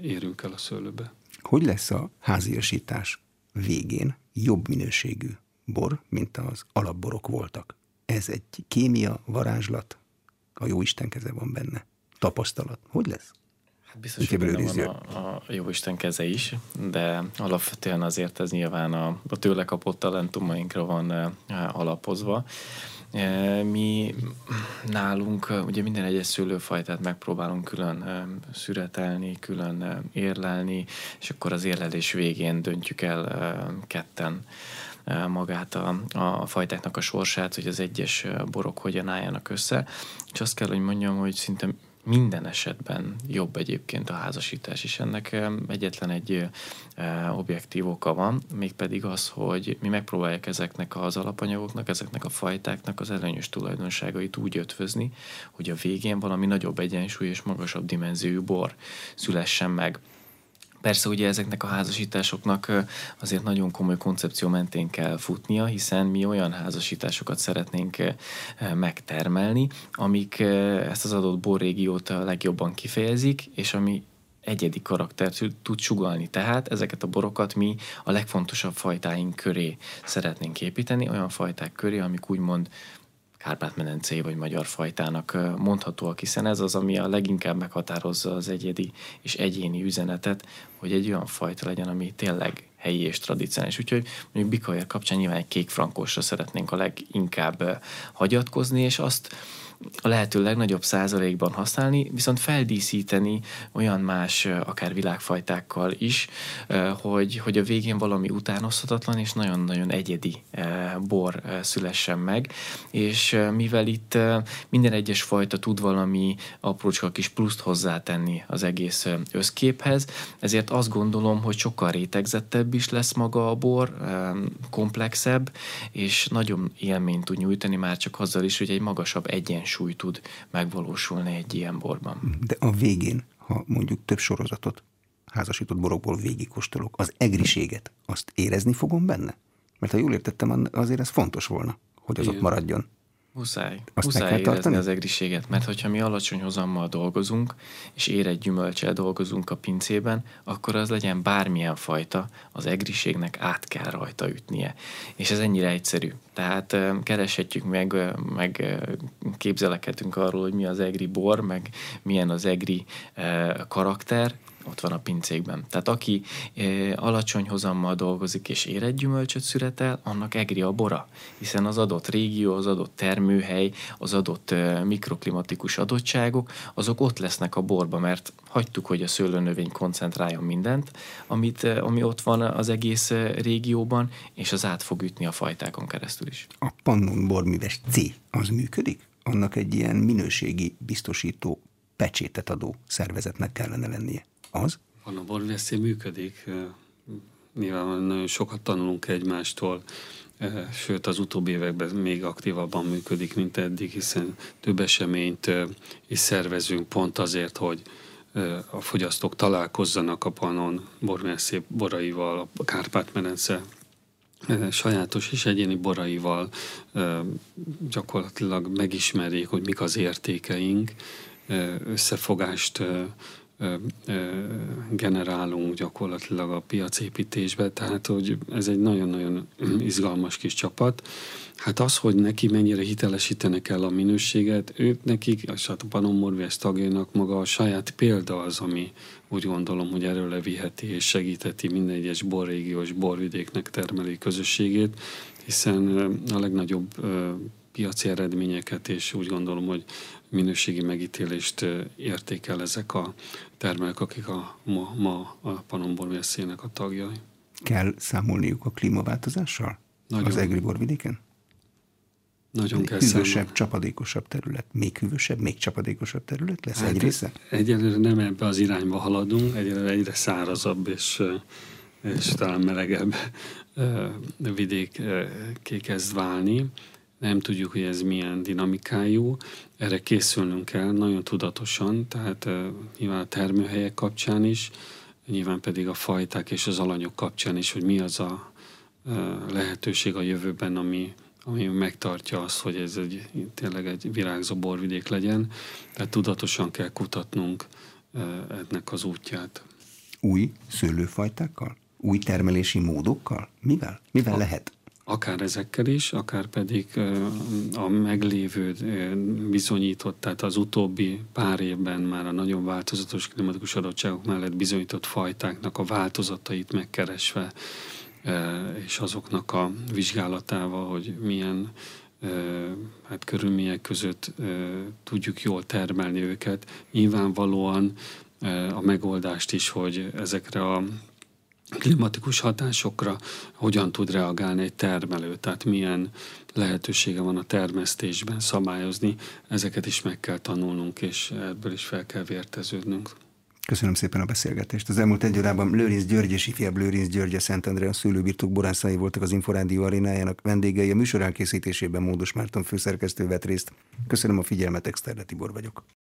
[SPEAKER 2] érünk el a szőlőbe.
[SPEAKER 1] Hogy lesz a háziasítás végén jobb minőségű bor, mint az alapborok voltak? Ez egy kémia, varázslat, a jó Isten keze van benne. Tapasztalat. Hogy lesz?
[SPEAKER 3] Hát biztos, hogy benne van a, a jó Isten keze is, de alapvetően azért ez nyilván a, a tőle kapott talentumainkra van alapozva. Mi nálunk ugye minden egyes szőlőfajtát megpróbálunk külön szüretelni, külön érlelni, és akkor az érlelés végén döntjük el ketten magát a, a fajtáknak a sorsát, hogy az egyes borok hogyan álljanak össze. És azt kell, hogy mondjam, hogy szinte minden esetben jobb egyébként a házasítás, és ennek egyetlen egy objektív oka van, mégpedig az, hogy mi megpróbáljuk ezeknek az alapanyagoknak, ezeknek a fajtáknak az előnyös tulajdonságait úgy ötvözni, hogy a végén valami nagyobb egyensúly és magasabb dimenziójú bor szülessen meg. Persze ugye ezeknek a házasításoknak azért nagyon komoly koncepció mentén kell futnia, hiszen mi olyan házasításokat szeretnénk megtermelni, amik ezt az adott borrégiót a legjobban kifejezik, és ami egyedi karaktert tud sugalni. Tehát ezeket a borokat mi a legfontosabb fajtáink köré szeretnénk építeni, olyan fajták köré, amik úgymond Kárpát-medencei vagy magyar fajtának mondhatóak, hiszen ez az, ami a leginkább meghatározza az egyedi és egyéni üzenetet, hogy egy olyan fajta legyen, ami tényleg helyi és tradicionális. Úgyhogy mondjuk Bikaér kapcsán nyilván egy kék frankosra szeretnénk a leginkább hagyatkozni, és azt a lehető legnagyobb százalékban használni, viszont feldíszíteni olyan más, akár világfajtákkal is, hogy, hogy a végén valami utánozhatatlan és nagyon-nagyon egyedi bor szülessen meg, és mivel itt minden egyes fajta tud valami aprócska kis pluszt hozzátenni az egész összképhez, ezért azt gondolom, hogy sokkal rétegzettebb is lesz maga a bor, komplexebb, és nagyon élményt tud nyújtani már csak azzal is, hogy egy magasabb egyensúly egyensúly tud megvalósulni egy ilyen borban.
[SPEAKER 1] De a végén, ha mondjuk több sorozatot házasított borokból végigkóstolok, az egriséget, azt érezni fogom benne? Mert ha jól értettem, azért ez fontos volna, hogy az Igen. ott maradjon.
[SPEAKER 3] Muszáj. Azt Muszáj érezni tartani? az egriséget, mert hogyha mi alacsony hozammal dolgozunk, és érett gyümölcsel dolgozunk a pincében, akkor az legyen bármilyen fajta, az egriségnek át kell rajta ütnie. És ez ennyire egyszerű. Tehát kereshetjük meg, meg képzelekedünk arról, hogy mi az egri bor, meg milyen az egri karakter, ott van a pincékben. Tehát aki alacsony hozammal dolgozik és érett gyümölcsöt szüretel, annak egri a bora, hiszen az adott régió, az adott termőhely, az adott mikroklimatikus adottságok, azok ott lesznek a borba, mert hagytuk, hogy a szőlőnövény koncentráljon mindent, amit, ami ott van az egész régióban, és az át fog ütni a fajtákon keresztül is.
[SPEAKER 1] A Pannon borműves C az működik? Annak egy ilyen minőségi biztosító pecsétet adó szervezetnek kellene lennie. Az?
[SPEAKER 2] Van a borveszély működik. Nyilván nagyon sokat tanulunk egymástól, sőt az utóbbi években még aktívabban működik, mint eddig, hiszen több eseményt is szervezünk pont azért, hogy a fogyasztók találkozzanak a Panon bormesszé boraival, a Kárpát-medence sajátos és egyéni boraival gyakorlatilag megismerjék, hogy mik az értékeink, összefogást generálunk gyakorlatilag a piacépítésbe, tehát hogy ez egy nagyon-nagyon izgalmas kis csapat. Hát az, hogy neki mennyire hitelesítenek el a minőséget, ők nekik, és hát a Panon Morvész tagjának maga a saját példa az, ami úgy gondolom, hogy erről leviheti és segíteti minden egyes borrégiós borvidéknek termelői közösségét, hiszen a legnagyobb piaci eredményeket, és úgy gondolom, hogy minőségi megítélést értékel ezek a termelők, akik a, ma, ma a Panombor veszélynek a tagjai.
[SPEAKER 1] Kell számolniuk a klímaváltozással? Nagyon. Az Egribor vidéken?
[SPEAKER 2] Nagyon kell
[SPEAKER 1] Hűvösebb, számolni. csapadékosabb terület, még hűvösebb, még csapadékosabb terület lesz hát egy része?
[SPEAKER 2] Egyelőre nem ebbe az irányba haladunk, egyelőre egyre szárazabb és, és talán melegebb vidék kezd válni nem tudjuk, hogy ez milyen dinamikájú, erre készülnünk kell nagyon tudatosan, tehát uh, nyilván a termőhelyek kapcsán is, nyilván pedig a fajták és az alanyok kapcsán is, hogy mi az a uh, lehetőség a jövőben, ami, ami megtartja azt, hogy ez egy, tényleg egy virágzó borvidék legyen. Tehát tudatosan kell kutatnunk uh, ennek az útját.
[SPEAKER 1] Új szőlőfajtákkal? Új termelési módokkal? Mivel? Mivel a, lehet?
[SPEAKER 2] Akár ezekkel is, akár pedig a meglévő bizonyított, tehát az utóbbi pár évben már a nagyon változatos klimatikus adottságok mellett bizonyított fajtáknak a változatait megkeresve, és azoknak a vizsgálatával, hogy milyen hát körülmények között tudjuk jól termelni őket. Nyilvánvalóan a megoldást is, hogy ezekre a klimatikus hatásokra hogyan tud reagálni egy termelő, tehát milyen lehetősége van a termesztésben szabályozni, ezeket is meg kell tanulnunk, és ebből is fel kell vérteződnünk.
[SPEAKER 1] Köszönöm szépen a beszélgetést. Az elmúlt egy órában Lőrinc György és ifjabb Lőrinc György a Szent Andrea szőlőbirtok borászai voltak az Inforádió arénájának vendégei. A műsor elkészítésében Módos Márton főszerkesztő vett részt. Köszönöm a figyelmet, Exterde Tibor vagyok.